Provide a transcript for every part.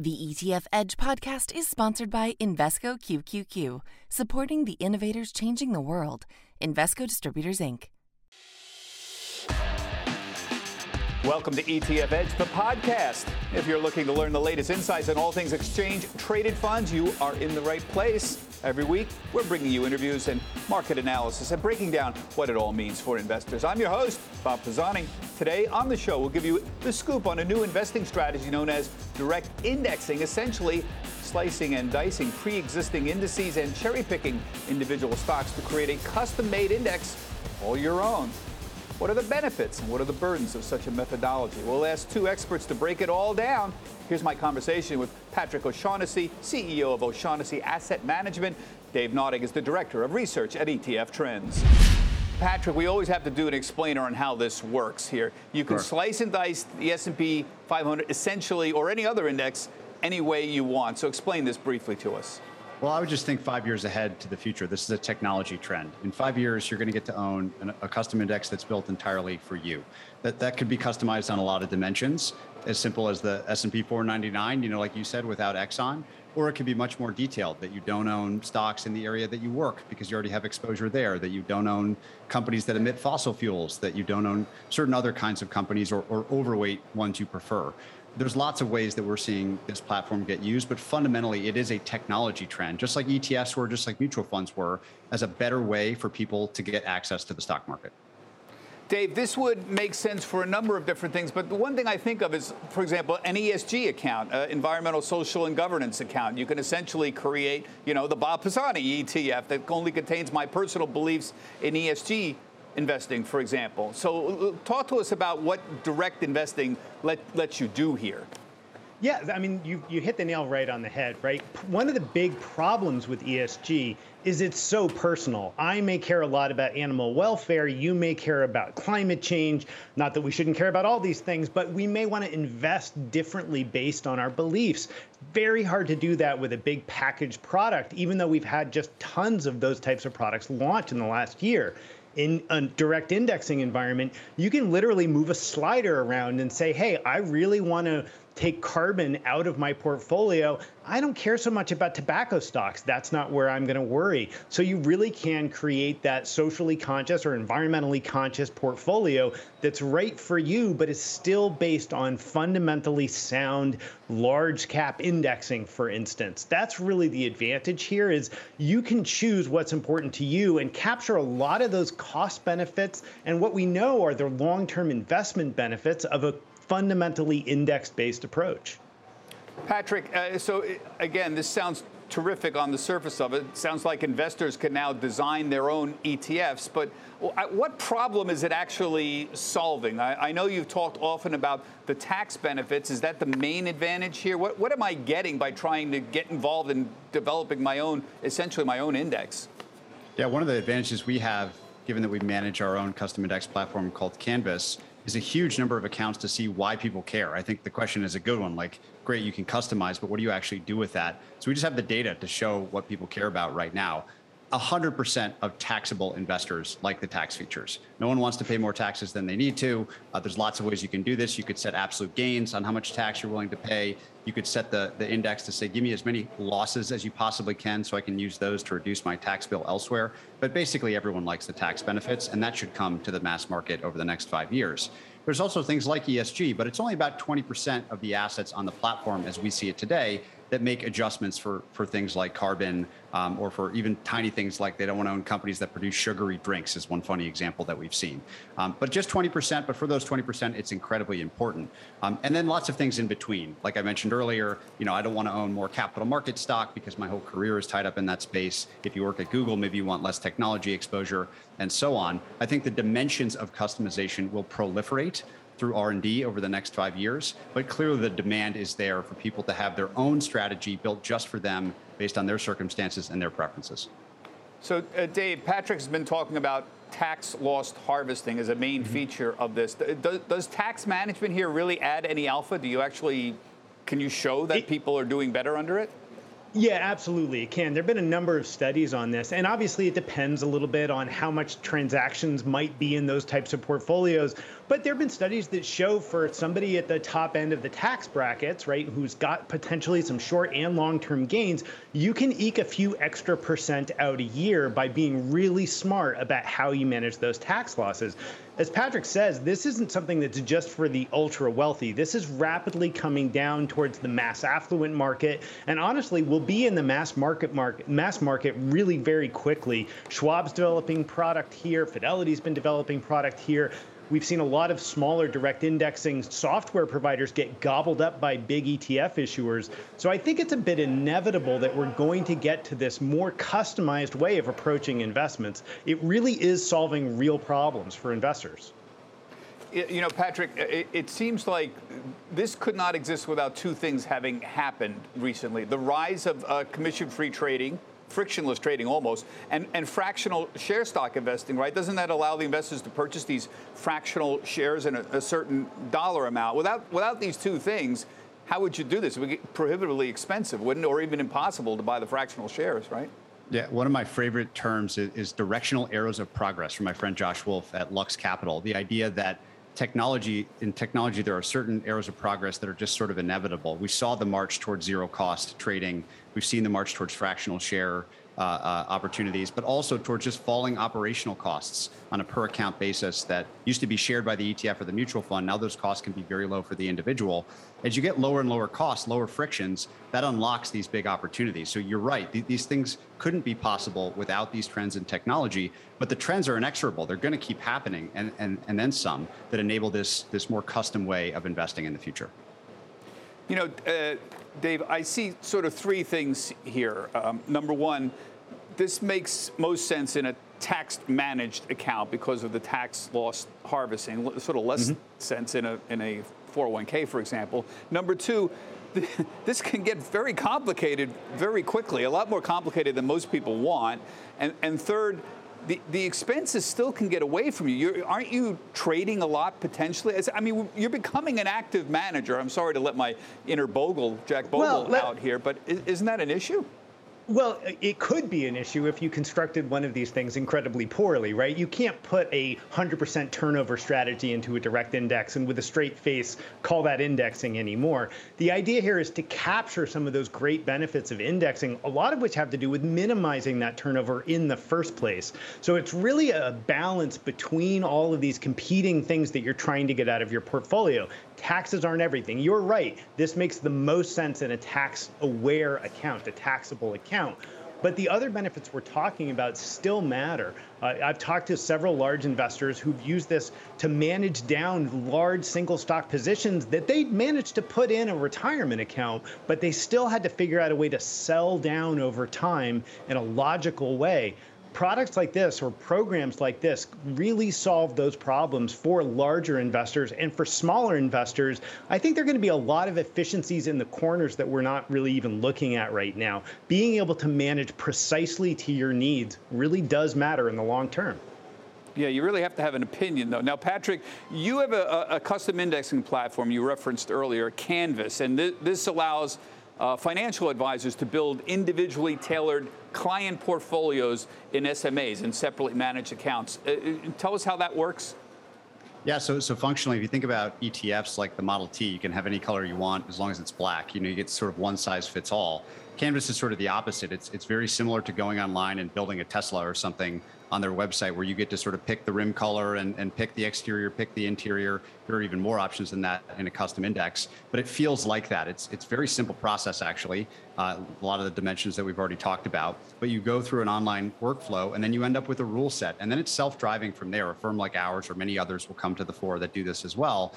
The ETF Edge podcast is sponsored by Invesco QQQ, supporting the innovators changing the world. Invesco Distributors, Inc. Welcome to ETF Edge, the podcast. If you're looking to learn the latest insights on all things exchange traded funds, you are in the right place. Every week, we're bringing you interviews and market analysis and breaking down what it all means for investors. I'm your host, Bob Pisani. Today on the show, we'll give you the scoop on a new investing strategy known as direct indexing, essentially slicing and dicing pre existing indices and cherry picking individual stocks to create a custom made index all your own. What are the benefits and what are the burdens of such a methodology? We'll ask two experts to break it all down. Here's my conversation with Patrick O'Shaughnessy, CEO of O'Shaughnessy Asset Management. Dave Nadig is the Director of Research at ETF Trends. Patrick, we always have to do an explainer on how this works here. You can sure. slice and dice the S&P 500 essentially or any other index any way you want. So explain this briefly to us. Well, I would just think five years ahead to the future. This is a technology trend. In five years, you're going to get to own an, a custom index that's built entirely for you. That that could be customized on a lot of dimensions, as simple as the S&P 499, you know, like you said, without Exxon, or it could be much more detailed that you don't own stocks in the area that you work because you already have exposure there, that you don't own companies that emit fossil fuels, that you don't own certain other kinds of companies or, or overweight ones you prefer there's lots of ways that we're seeing this platform get used, but fundamentally, it is a technology trend, just like ETFs were, just like mutual funds were, as a better way for people to get access to the stock market. Dave, this would make sense for a number of different things, but the one thing I think of is, for example, an ESG account, uh, environmental, social, and governance account. You can essentially create, you know, the Bob Pisani ETF that only contains my personal beliefs in ESG investing, for example. So, talk to us about what direct investing let, lets you do here. Yeah, I mean, you, you hit the nail right on the head, right? One of the big problems with ESG is it's so personal. I may care a lot about animal welfare. You may care about climate change. Not that we shouldn't care about all these things, but we may want to invest differently based on our beliefs. Very hard to do that with a big packaged product, even though we've had just tons of those types of products launched in the last year in a direct indexing environment, you can literally move a slider around and say, hey, I really want to take carbon out of my portfolio, I don't care so much about tobacco stocks. That's not where I'm going to worry. So you really can create that socially conscious or environmentally conscious portfolio that's right for you, but is still based on fundamentally sound large cap indexing, for instance. That's really the advantage here is you can choose what's important to you and capture a lot of those cost benefits and what we know are the long-term investment benefits of a fundamentally index based approach. Patrick, uh, so uh, again, this sounds terrific on the surface of it. it. Sounds like investors can now design their own ETFs, but what problem is it actually solving? I, I, know you've talked often about the tax benefits. Is that the main advantage here? What, what am I getting by trying to get involved in developing my own, essentially my own index? Yeah, one of the advantages we have, given that we manage our own custom index platform called Canvas, is a huge number of accounts to see why people care. I think the question is a good one. Like, great, you can customize, but what do you actually do with that? So we just have the data to show what people care about right now. 100% of taxable investors like the tax features. No one wants to pay more taxes than they need to. Uh, there's lots of ways you can do this. You could set absolute gains on how much tax you're willing to pay. You could set the, the index to say, give me as many losses as you possibly can so I can use those to reduce my tax bill elsewhere. But basically, everyone likes the tax benefits, and that should come to the mass market over the next five years. There's also things like ESG, but it's only about 20% of the assets on the platform as we see it today that make adjustments for, for things like carbon um, or for even tiny things like they don't want to own companies that produce sugary drinks is one funny example that we've seen. Um, but just 20%, but for those 20%, it's incredibly important. Um, and then lots of things in between. Like I mentioned earlier, you know, I don't want to own more capital market stock because my whole career is tied up in that space. If you work at Google, maybe you want less technology exposure and so on. I think the dimensions of customization will proliferate through R&D over the next five years, but clearly the demand is there for people to have their own strategy built just for them based on their circumstances and their preferences. So, uh, Dave, Patrick's been talking about tax loss harvesting as a main mm-hmm. feature of this. Does, does, tax management here really add any alpha? Do you actually, can you show that it, people are doing better under it? Yeah, absolutely. It can. There have been a number of studies on this, and obviously it depends a little bit on how much transactions might be in those types of portfolios. But there have been studies that show for somebody at the top end of the tax brackets, right, who's got potentially some short and long term gains, you can eke a few extra percent out a year by being really smart about how you manage those tax losses. As Patrick says, this isn't something that's just for the ultra wealthy. This is rapidly coming down towards the mass affluent market, and honestly, will be in the mass market market mass market really very quickly. Schwab's developing product here. Fidelity's been developing product here. We've seen a lot of smaller direct indexing software providers get gobbled up by big ETF issuers. So I think it's a bit inevitable that we're going to get to this more customized way of approaching investments. It really is solving real problems for investors. You know, Patrick, it, seems like this could not exist without two things having happened recently the rise of uh, commission free trading frictionless trading almost, and, and fractional share stock investing, right? Doesn't that allow the investors to purchase these fractional shares in a, a certain dollar amount? Without, without these two things, how would you do this? It would get prohibitively expensive, wouldn't? Or even impossible to buy the fractional shares, right? Yeah, one of my favorite terms is, is directional arrows of progress from my friend Josh Wolfe at Lux Capital. The idea that technology in technology there are certain arrows of progress that are just sort of inevitable we saw the march towards zero cost trading we've seen the march towards fractional share uh, uh, opportunities, but also towards just falling operational costs on a per account basis that used to be shared by the ETF or the mutual fund. Now those costs can be very low for the individual. As you get lower and lower costs, lower frictions, that unlocks these big opportunities. So you're right; th- these things couldn't be possible without these trends in technology. But the trends are inexorable; they're going to keep happening, and and and then some that enable this this more custom way of investing in the future. You know, uh, Dave, I see sort of three things here. Um, number one, this makes most sense in a tax managed account because of the tax loss harvesting, sort of less mm-hmm. sense in a, in a 401k, for example. Number two, this can get very complicated very quickly, a lot more complicated than most people want. And, and third, the, the expenses still can get away from you. You're, aren't you trading a lot potentially? I mean, you're becoming an active manager. I'm sorry to let my inner Bogle, Jack Bogle, well, let, out here, but isn't that an issue? Well, it could be an issue if you constructed one of these things incredibly poorly, right? You can't put a 100% turnover strategy into a direct index and with a straight face call that indexing anymore. The idea here is to capture some of those great benefits of indexing, a lot of which have to do with minimizing that turnover in the first place. So it's really a balance between all of these competing things that you're trying to get out of your portfolio taxes aren't everything. You're right. This makes the most sense in a tax aware account, a taxable account. But the other benefits we're talking about still matter. Uh, I've talked to several large investors who've used this to manage down large single stock positions that they'd managed to put in a retirement account, but they still had to figure out a way to sell down over time in a logical way products like this or programs like this really solve those problems for larger investors and for smaller investors. I think there are going to be a lot of efficiencies in the corners that we're not really even looking at right now. Being able to manage precisely to your needs really does matter in the long term. Yeah, you really have to have an opinion, though. Now, Patrick, you have a, a custom indexing platform you referenced earlier, Canvas, and th- this allows uh, financial advisors to build individually tailored client portfolios in SMAs and separately managed accounts. Uh, uh, tell us how that works. Yeah, so so functionally, if you think about ETFs like the Model T, you can have any color you want as long as it's black. You know, you get sort of one size fits all. Canvas is sort of the opposite. It's it's very similar to going online and building a Tesla or something on their website where you get to sort of pick the rim color and, and pick the exterior, pick the interior. There are even more options than that in a custom index, but it feels like that. It's it's very simple process actually. Uh, a lot of the dimensions that we've already talked about, but you go through an online workflow and then you end up with a rule set, and then it's self-driving from there. A firm like ours or many others will come to the fore that do this as well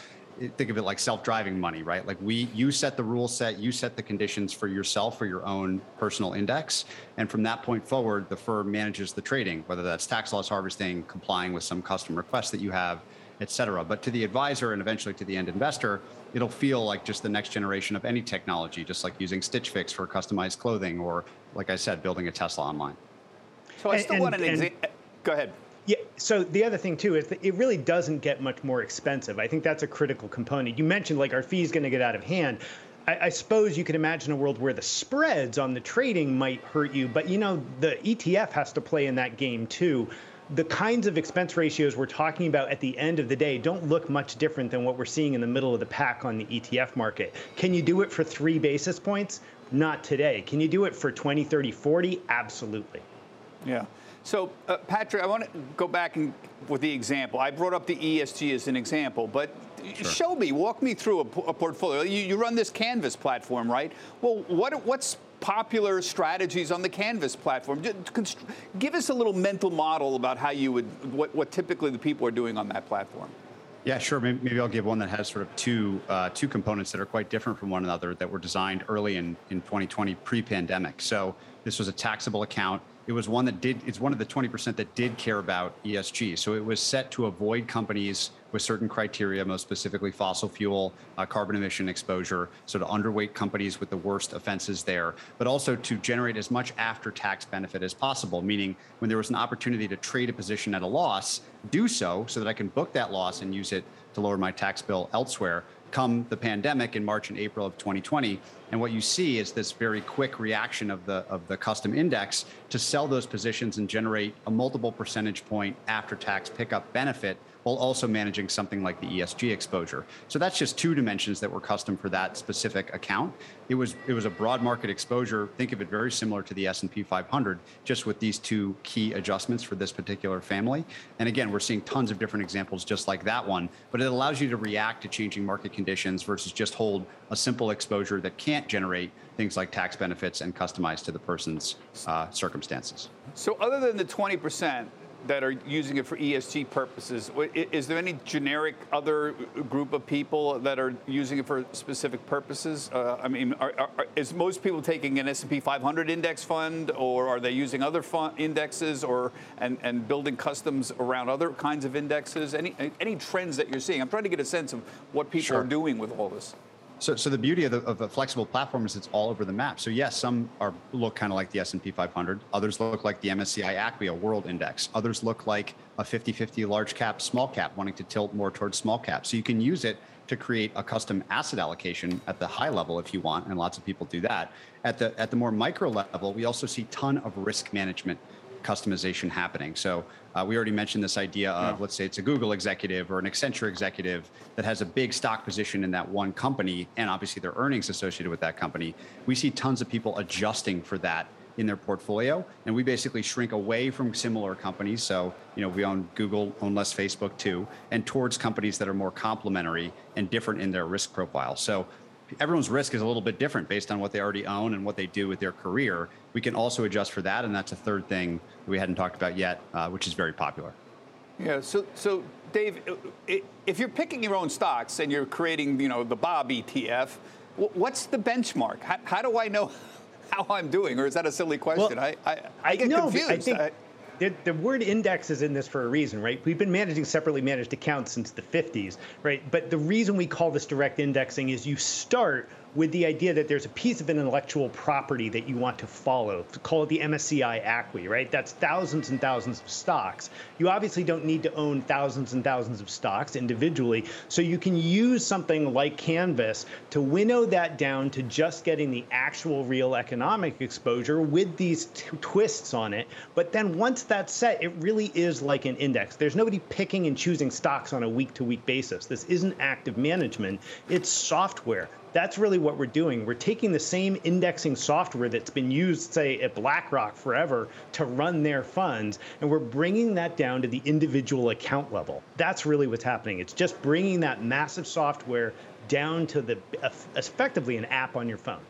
think of it like self-driving money, right? Like we, you set the rule set, you set the conditions for yourself for your own personal index, and from that point forward, the firm manages the trading, whether that's tax loss harvesting, complying with some custom requests that you have, et cetera. But to the advisor and eventually to the end investor, it'll feel like just the next generation of any technology, just like using Stitch Fix for customized clothing, or like I said, building a Tesla online. So I still and, want an example. Go ahead. Yeah. So the other thing too is that it really doesn't get much more expensive. I think that's a critical component. You mentioned like our fees going to get out of hand. I, I, suppose you can imagine a world where the spreads on the trading might hurt you, but you know the ETF has to play in that game too the kinds of expense ratios we're talking about at the end of the day don't look much different than what we're seeing in the middle of the pack on the ETF market. Can you do it for three basis points? Not today. Can you do it for 20, 30, 40? Absolutely. Yeah. So, uh, Patrick, I want to go back and with the example. I brought up the ESG as an example, but sure. show me, walk me through a, a portfolio. You, you, run this Canvas platform, right? Well, what, what's popular strategies on the Canvas platform? Give us a little mental model about how you would, what, what typically the people are doing on that platform. Yeah, sure. Maybe, I'll give one that has sort of two uh, two components that are quite different from one another that were designed early in, in 2020 pre-pandemic. So this was a taxable account it was one that did it's one of the 20% that did care about esg so it was set to avoid companies with certain criteria most specifically fossil fuel uh, carbon emission exposure so to underweight companies with the worst offenses there but also to generate as much after tax benefit as possible meaning when there was an opportunity to trade a position at a loss do so so that i can book that loss and use it to lower my tax bill elsewhere come the pandemic in March and April of 2020. And what you see is this very quick reaction of the of the custom index to sell those positions and generate a multiple percentage point after tax pickup benefit while also managing something like the ESG exposure. So that's just two dimensions that were custom for that specific account. It was it was a broad market exposure. Think of it very similar to the S&P 500, just with these two key adjustments for this particular family. And again, we're seeing tons of different examples just like that one, but it allows you to react to changing market conditions versus just hold a simple exposure that can't generate things like tax benefits and customize to the person's uh, circumstances. So other than the 20%, that are using it for ESG purposes. Is there any generic other group of people that are using it for specific purposes? Uh, I mean, are, are, is most people taking an S&P 500 index fund, or are they using other fund indexes, or and, and building customs around other kinds of indexes? Any any trends that you're seeing? I'm trying to get a sense of what people sure. are doing with all this. So, so the beauty of, the, of a flexible platform is it's all over the map. So yes, some are look kind of like the S&P 500. Others look like the MSCI ACWI World Index. Others look like a 50-50 large cap, small cap, wanting to tilt more towards small cap. So you can use it to create a custom asset allocation at the high level if you want, and lots of people do that. At the at the more micro level, we also see ton of risk management customization happening. So uh, we already mentioned this idea of, yeah. let's say it's a Google executive or an Accenture executive that has a big stock position in that one company, and obviously their earnings associated with that company. We see tons of people adjusting for that in their portfolio, and we basically shrink away from similar companies. So, you know, we own Google, own less Facebook too, and towards companies that are more complementary and different in their risk profile. So everyone's risk is a little bit different based on what they already own and what they do with their career. We can also adjust for that, and that's a third thing we hadn't talked about yet, uh, which is very popular. Yeah. So, so Dave, if you're picking your own stocks and you're creating, you know, the Bob ETF, what's the benchmark? How, how do I know how I'm doing, or is that a silly question? Well, I, I, I, get no, confused. I think, the, the, word index is in this for a reason, right? We've been managing separately managed accounts since the 50s, right? But the reason we call this direct indexing is you start with the idea that there's a piece of intellectual property that you want to follow. Call it the MSCI ACWI, right? That's thousands and thousands of stocks. You obviously don't need to own thousands and thousands of stocks individually, so you can use something like Canvas to winnow that down to just getting the actual real economic exposure with these twists on it. But then once that's set, it really is like an index. There's nobody picking and choosing stocks on a week to week basis. This isn't active management, it's software that's really what we're doing. We're taking the same indexing software that's been used, say, at BlackRock forever to run their funds, and we're bringing that down to the individual account level. That's really what's happening. It's just bringing that massive software down to the effectively an app on your phone.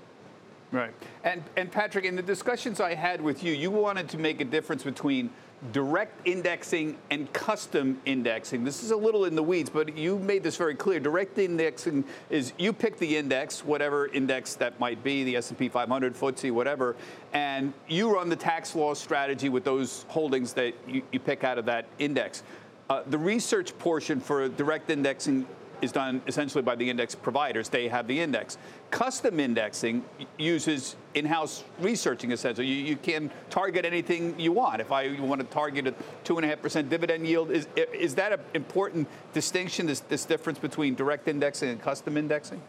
Right. And and Patrick, in the discussions I had with you, you wanted to make a difference between direct indexing and custom indexing. This is a little in the weeds, but you made this very clear. Direct indexing is you pick the index, whatever index that might be, the S&P 500, FTSE, whatever, and you run the tax loss strategy with those holdings that you, you pick out of that index. Uh, the research portion for direct indexing is done essentially by the index providers. They have the index. Custom indexing uses in-house researching essentially. You, you can target anything you want. If I want to target a two and a half percent dividend yield, is is that an important distinction? This this difference between direct indexing and custom indexing?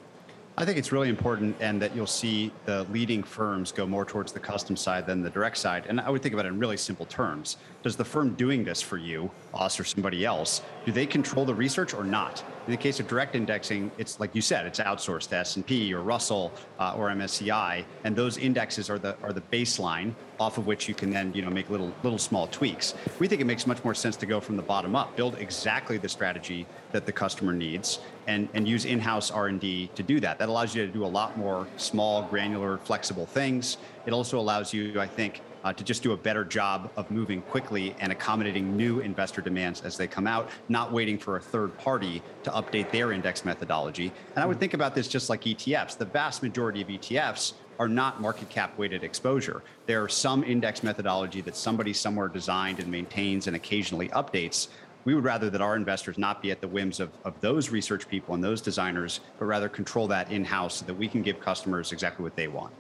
I think it's really important, and that you'll see the leading firms go more towards the custom side than the direct side. And I would think about it in really simple terms. Does the firm doing this for you, us or somebody else, do they control the research or not? In the case of direct indexing, it's like you said, it's outsourced to S&P or Russell uh, or MSCI, and those indexes are the are the baseline off of which you can then you know make little little small tweaks. We think it makes much more sense to go from the bottom up, build exactly the strategy that the customer needs, and and use in-house R&D to do that. That allows you to do a lot more small, granular, flexible things. It also allows you, I think, uh, to just do a better job of moving quickly and accommodating new investor demands as they come out, not waiting for a third party to update their index methodology. And I would think about this just like ETFs. The vast majority of ETFs are not market cap weighted exposure. There are some index methodology that somebody somewhere designed and maintains and occasionally updates. We would rather that our investors not be at the whims of, of those research people and those designers, but rather control that in house so that we can give customers exactly what they want.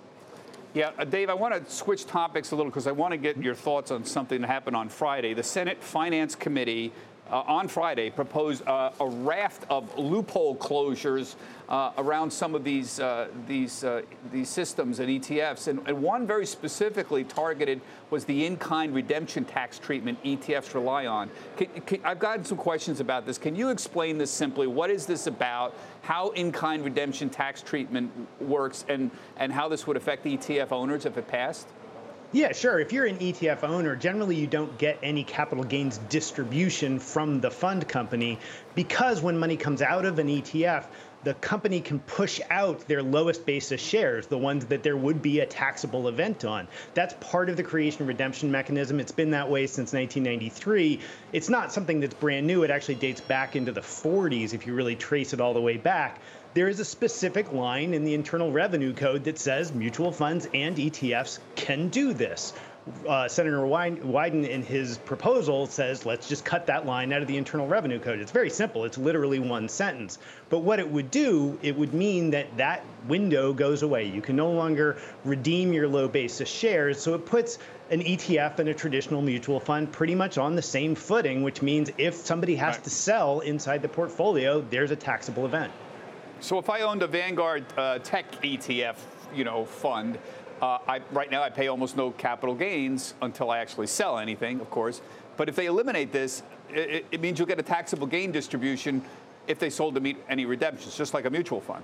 Yeah, uh, Dave, I want to switch topics a little because I want to get your thoughts on something that happened on Friday. The Senate Finance Committee uh, on Friday proposed uh, a raft of loophole closures uh, around some of these uh, these uh, these systems and ETFs, and, and, one very specifically targeted was the in-kind redemption tax treatment ETFs rely on. Can, can, I've gotten some questions about this. Can you explain this simply? What is this about? How in-kind redemption tax treatment works, and and how this would affect ETF owners if it passed? Yeah, sure. If you're an ETF owner, generally you don't get any capital gains distribution from the fund company because when money comes out of an ETF, the company can push out their lowest basis shares, the ones that there would be a taxable event on. That's part of the creation redemption mechanism. It's been that way since 1993. It's not something that's brand new. It actually dates back into the 40s if you really trace it all the way back there is a specific line in the Internal Revenue Code that says mutual funds and ETFs can do this. Uh, Senator Wyden, in his proposal, says let's just cut that line out of the Internal Revenue Code. It's very simple. It's literally one sentence. But what it would do, it would mean that that window goes away. You can no longer redeem your low basis shares. So it puts an ETF and a traditional mutual fund pretty much on the same footing, which means if somebody has right. to sell inside the portfolio, there's a taxable event. So if I owned a Vanguard uh, Tech ETF, you know, fund, uh, I, right now I pay almost no capital gains until I actually sell anything, of course. But if they eliminate this, it, it means you'll get a taxable gain distribution if they sold to meet any redemptions, just like a mutual fund.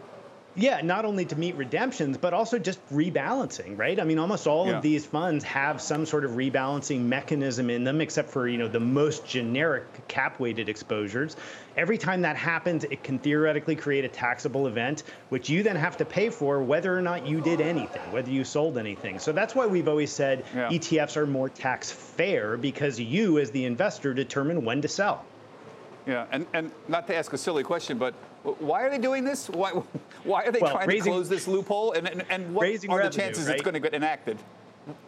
Yeah, not only to meet redemptions, but also just rebalancing, right? I mean, almost all yeah. of these funds have some sort of rebalancing mechanism in them, except for, you know, the most generic cap weighted exposures. Every time that happens, it can theoretically create a taxable event, which you then have to pay for whether or not you did anything, whether you sold anything. So that's why we've always said yeah. ETFs are more tax fair because you, as the investor, determine when to sell. Yeah, and, and not to ask a silly question, but why are they doing this? Why, why are they well, trying raising, to close this loophole? And, and, and what are the chances right? it's going to get enacted?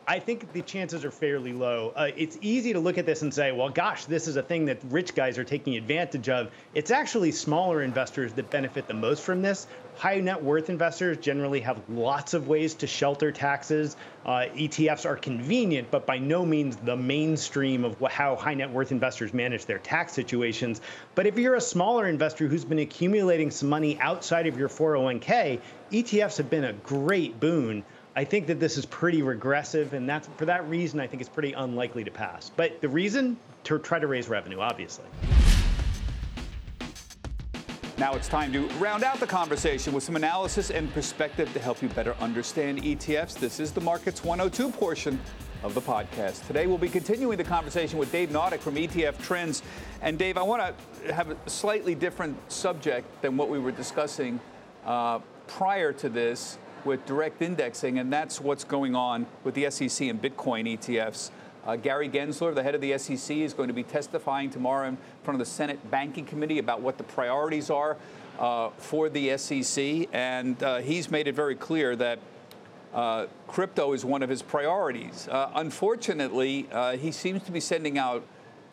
I think the chances are fairly low. Uh, it's easy to look at this and say, well, gosh, this is a thing that rich guys are taking advantage of. It's actually smaller investors that benefit the most from this. High net worth investors generally have lots of ways to shelter taxes. Uh, ETFs are convenient, but by no means the mainstream of how high net worth investors manage their tax situations. But if you're a smaller investor who's been accumulating some money outside of your 401k, ETFs have been a great boon. I think that this is pretty regressive, and that's for that reason I think it's pretty unlikely to pass. But the reason to try to raise revenue, obviously. Now it's time to round out the conversation with some analysis and perspective to help you better understand ETFs. This is the Markets 102 portion of the podcast. Today we'll be continuing the conversation with Dave Nadig from ETF Trends. And Dave, I want to have a slightly different subject than what we were discussing uh, prior to this with direct indexing, and that's what's going on with the SEC and Bitcoin ETFs. Uh, Gary Gensler, the head of the SEC, is going to be testifying tomorrow in front of the Senate Banking Committee about what the priorities are uh, for the SEC, and uh, he's made it very clear that uh, crypto is one of his priorities. Uh, unfortunately, uh, he seems to be sending out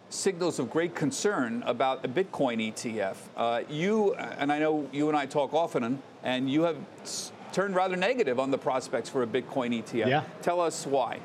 signals of great concern about a Bitcoin ETF. you, and I know you and I talk often, and you have turned rather negative on the prospects for a Bitcoin ETF. Yeah. Tell us why.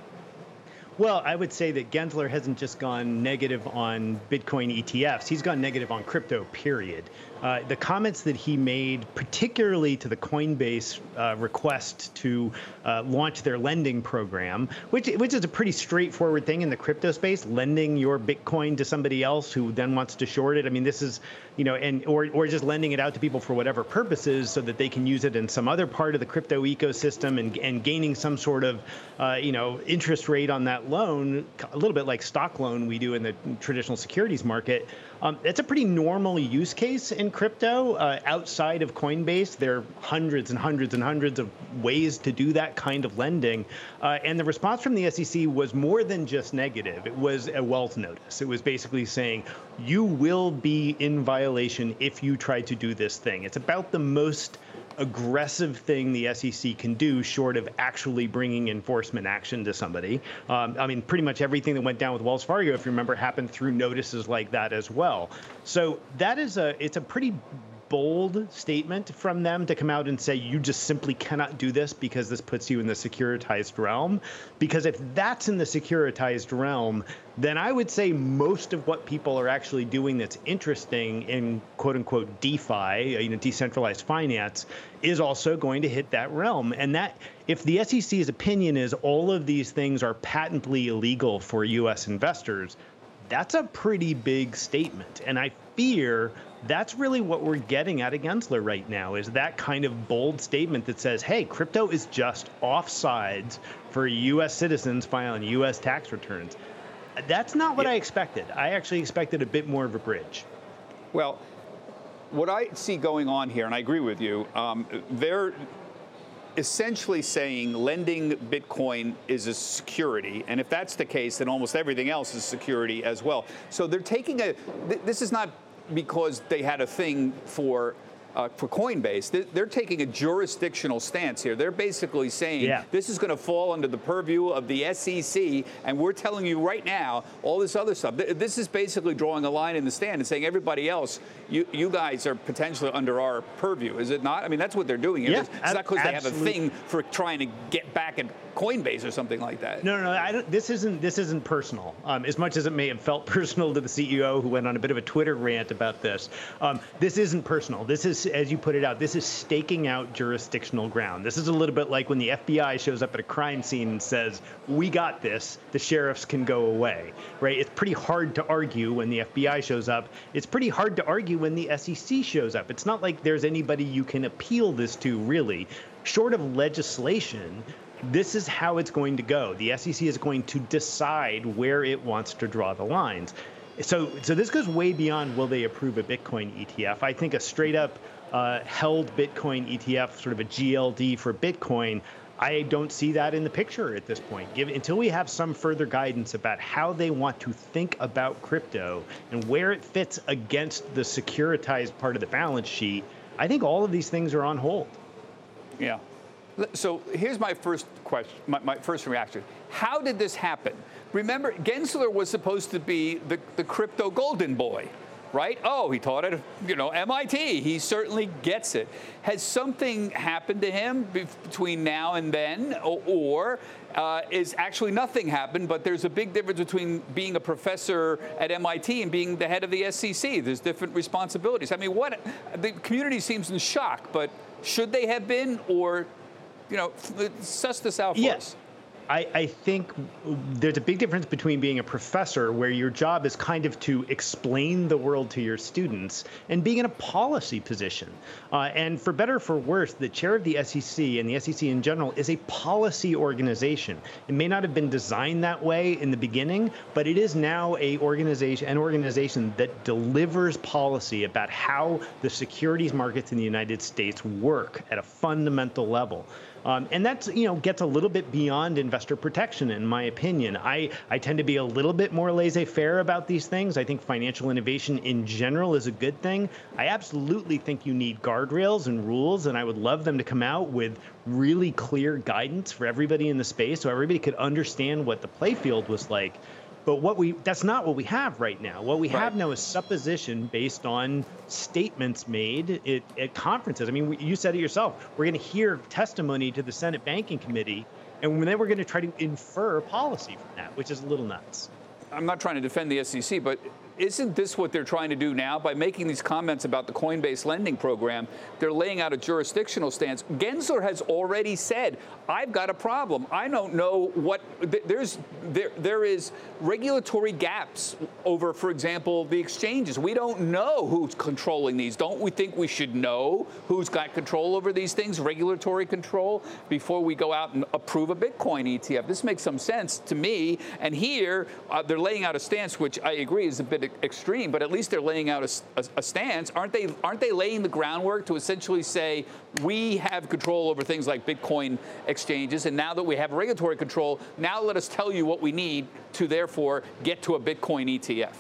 Well, I would say that Gensler hasn't just gone negative on Bitcoin ETFs, he's gone negative on crypto, period. Uh, the comments that he made, particularly to the Coinbase uh, request to uh, launch their lending program, which which is a pretty straightforward thing in the crypto space, lending your Bitcoin to somebody else who then wants to short it. I mean, this is, you know, and or or just lending it out to people for whatever purposes, so that they can use it in some other part of the crypto ecosystem and and gaining some sort of, uh, you know, interest rate on that loan, a little bit like stock loan we do in the traditional securities market. Um, it's a pretty normal use case in crypto. Uh, outside of Coinbase, there are hundreds and hundreds and hundreds of ways to do that kind of lending. Uh, and the response from the SEC was more than just negative. It was a Wells notice. It was basically saying, you will be in violation if you try to do this thing. It's about the most aggressive thing the SEC can do, short of actually bringing enforcement action to somebody. Um, I mean, pretty much everything that went down with Wells Fargo, if you remember, happened through notices like that as well. So that is a it's a pretty bold statement from them to come out and say you just simply cannot do this because this puts you in the securitized realm. Because if that's in the securitized realm, then I would say most of what people are actually doing that's interesting in quote unquote DeFi, uh, you know, decentralized finance, is also going to hit that realm. And that if the SEC's opinion is all of these things are patently illegal for US investors, that's a pretty big statement. And I fear that's really what we're getting at at Gensler right now is that kind of bold statement that says, hey, crypto is just offsides for US citizens filing US tax returns. That's not what I expected. I actually expected a bit more of a bridge. Well, what I see going on here, and I agree with you, um, they're essentially saying lending Bitcoin is a security, and if that's the case, then almost everything else is security as well. So they're taking a. Th- this is not because they had a thing for uh, for Coinbase, they're taking a jurisdictional stance here. They're basically saying yeah. this is going to fall under the purview of the SEC, and we're telling you right now all this other stuff. This is basically drawing a line in the stand and saying everybody else, you, you guys are potentially under our purview. Is it not? I mean, that's what they're doing. Yeah, it's, it's not because they have a thing for trying to get back at Coinbase or something like that. No, no, no. this isn't this isn't personal. Um, as much as it may have felt personal to the CEO who went on a bit of a Twitter rant about this, um, this isn't personal. This is, as you put it out, this is staking out jurisdictional ground. This is a little bit like when the FBI shows up at a crime scene and says, "We got this. The sheriffs can go away." Right? It's pretty hard to argue when the FBI shows up. It's pretty hard to argue when the SEC shows up. It's not like there's anybody you can appeal this to, really short of legislation, this is how it's going to go. The SEC is going to decide where it wants to draw the lines. So, so this goes way beyond will they approve a Bitcoin ETF. I think a straight up uh, held Bitcoin ETF, sort of a GLD for Bitcoin, I don't see that in the picture at this point. Give, until we have some further guidance about how they want to think about crypto and where it fits against the securitized part of the balance sheet, I think all of these things are on hold. Yeah, so here's my first question, my, my, first reaction. How did this happen? Remember, Gensler was supposed to be the, the crypto golden boy, right? Oh, he taught at, you know, MIT. He certainly gets it. Has something happened to him between now and then, or, or uh, is actually nothing happened, but there's a big difference between being a professor at MIT and being the head of the SEC. There's different responsibilities. I mean, what the community seems in shock, but should they have been, or you know, suss this out for yes. us. I, I, think there's a big difference between being a professor, where your job is kind of to explain the world to your students, and being in a policy position. Uh, and for better or for worse, the chair of the SEC and the SEC in general is a policy organization. It may not have been designed that way in the beginning, but it is now a organization, an organization that delivers policy about how the securities markets in the United States work at a fundamental level. Um, and that's you know gets a little bit beyond investor protection, in my opinion. I, I tend to be a little bit more laissez-faire about these things. I think financial innovation in general is a good thing. I absolutely think you need guardrails and rules, and I would love them to come out with really clear guidance for everybody in the space, so everybody could understand what the playfield was like. But what we that's not what we have right now. What we right. have now is supposition based on statements made at, at conferences. I mean, we, you said it yourself. We're going to hear testimony to the Senate Banking Committee, and then we're going to try to infer policy from that, which is a little nuts. I'm not trying to defend the SEC, but isn't this what they're trying to do now by making these comments about the Coinbase lending program? They're laying out a jurisdictional stance. Gensler has already said, "I've got a problem. I don't know what there's there there is regulatory gaps over, for example, the exchanges. We don't know who's controlling these. Don't we think we should know who's got control over these things, regulatory control, before we go out and approve a Bitcoin ETF? This makes some sense to me. And here uh, they're laying out a stance, which I agree is a bit extreme, but at least they're laying out a, a, a stance. Aren't they? Aren't they laying the groundwork to essentially say we have control over things like Bitcoin exchanges, and now that we have regulatory control, now let us tell you what we need to therefore get to a Bitcoin ETF?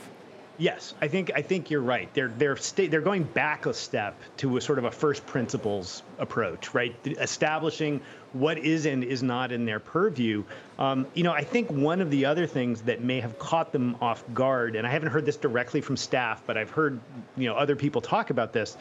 Yes, I think I think you're right. They're they're they're going back a step to a sort of a first principles approach, right? Establishing what is and is not in their purview. Um, you know, I think one of the other things that may have caught them off guard, and I haven't heard this directly from staff, but I've heard you know other people talk about this.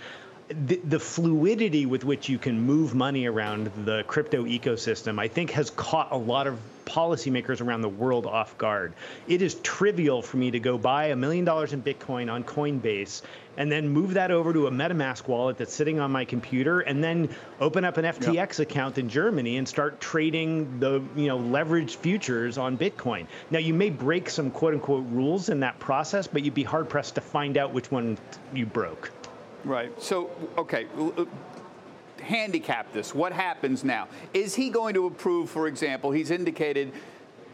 The, the, fluidity with which you can move money around the crypto ecosystem, I think, has caught a lot of policymakers around the world off guard. It is trivial for me to go buy a million dollars in Bitcoin on Coinbase and then move that over to a MetaMask wallet that's sitting on my computer and then open up an FTX yep. account in Germany and start trading the, you know, leveraged futures on Bitcoin. Now you may break some quote unquote rules in that process, but you'd be hard pressed to find out which one you broke. Right. So, okay, handicap this. What happens now? Is he going to approve, for example, he's indicated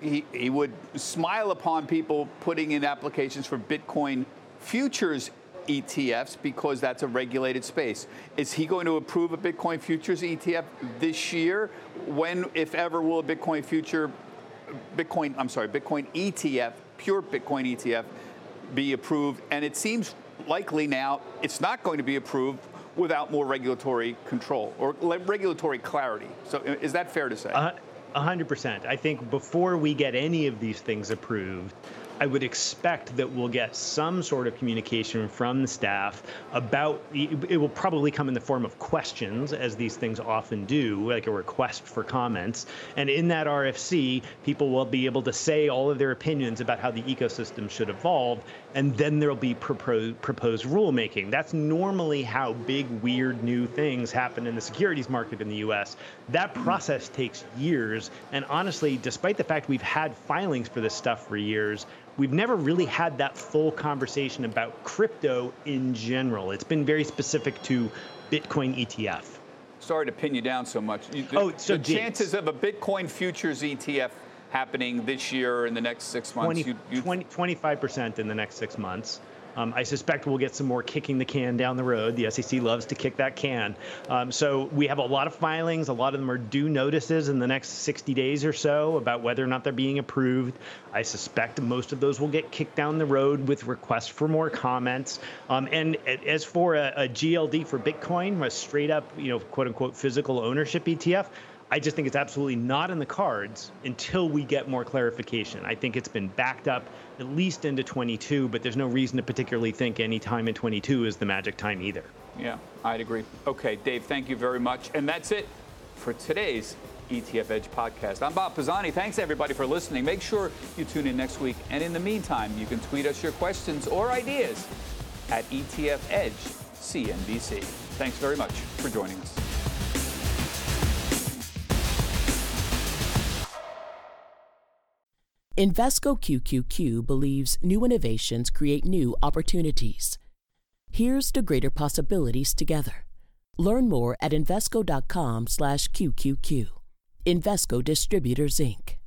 he, he would smile upon people putting in applications for Bitcoin futures ETFs because that's a regulated space. Is he going to approve a Bitcoin futures ETF this year? When, if ever, will a Bitcoin future, Bitcoin, I'm sorry, Bitcoin ETF, pure Bitcoin ETF, be approved? And it seems likely now it's not going to be approved without more regulatory control or regulatory clarity. So is that fair to say? A hundred percent. I think before we get any of these things approved, I would expect that we'll get some sort of communication from the staff about it will probably come in the form of questions as these things often do like a request for comments and in that RFC people will be able to say all of their opinions about how the ecosystem should evolve and then there'll be proposed proposed rulemaking that's normally how big weird new things happen in the securities market in the US that process takes years and honestly despite the fact we've had filings for this stuff for years we've never really had that full conversation about crypto in general. It's been very specific to Bitcoin ETF. Sorry to pin you down so much. The, oh, so the chances of a Bitcoin futures ETF happening this year in the next six months? 20, you, you... 20, 25% in the next six months. Um, I suspect we'll get some more kicking the can down the road. The SEC loves to kick that can. Um, so we have a lot of filings. A lot of them are due notices in the next 60 days or so about whether or not they're being approved. I suspect most of those will get kicked down the road with requests for more comments. Um, and as for a, a GLD for Bitcoin, a straight up, you know, quote unquote physical ownership ETF, I just think it's absolutely not in the cards until we get more clarification. I think it's been backed up at least into 22, but there's no reason to particularly think any time in 22 is the magic time either. Yeah, I'd agree. Okay, Dave, thank you very much. And that's it for today's ETF Edge podcast. I'm Bob Pisani. Thanks everybody for listening. Make sure you tune in next week. And in the meantime, you can tweet us your questions or ideas at ETF Edge CNBC. Thanks very much for joining us. Invesco QQQ believes new innovations create new opportunities. Here's to greater possibilities together. Learn more at Invesco.com/QQQ. Invesco Distributors Inc.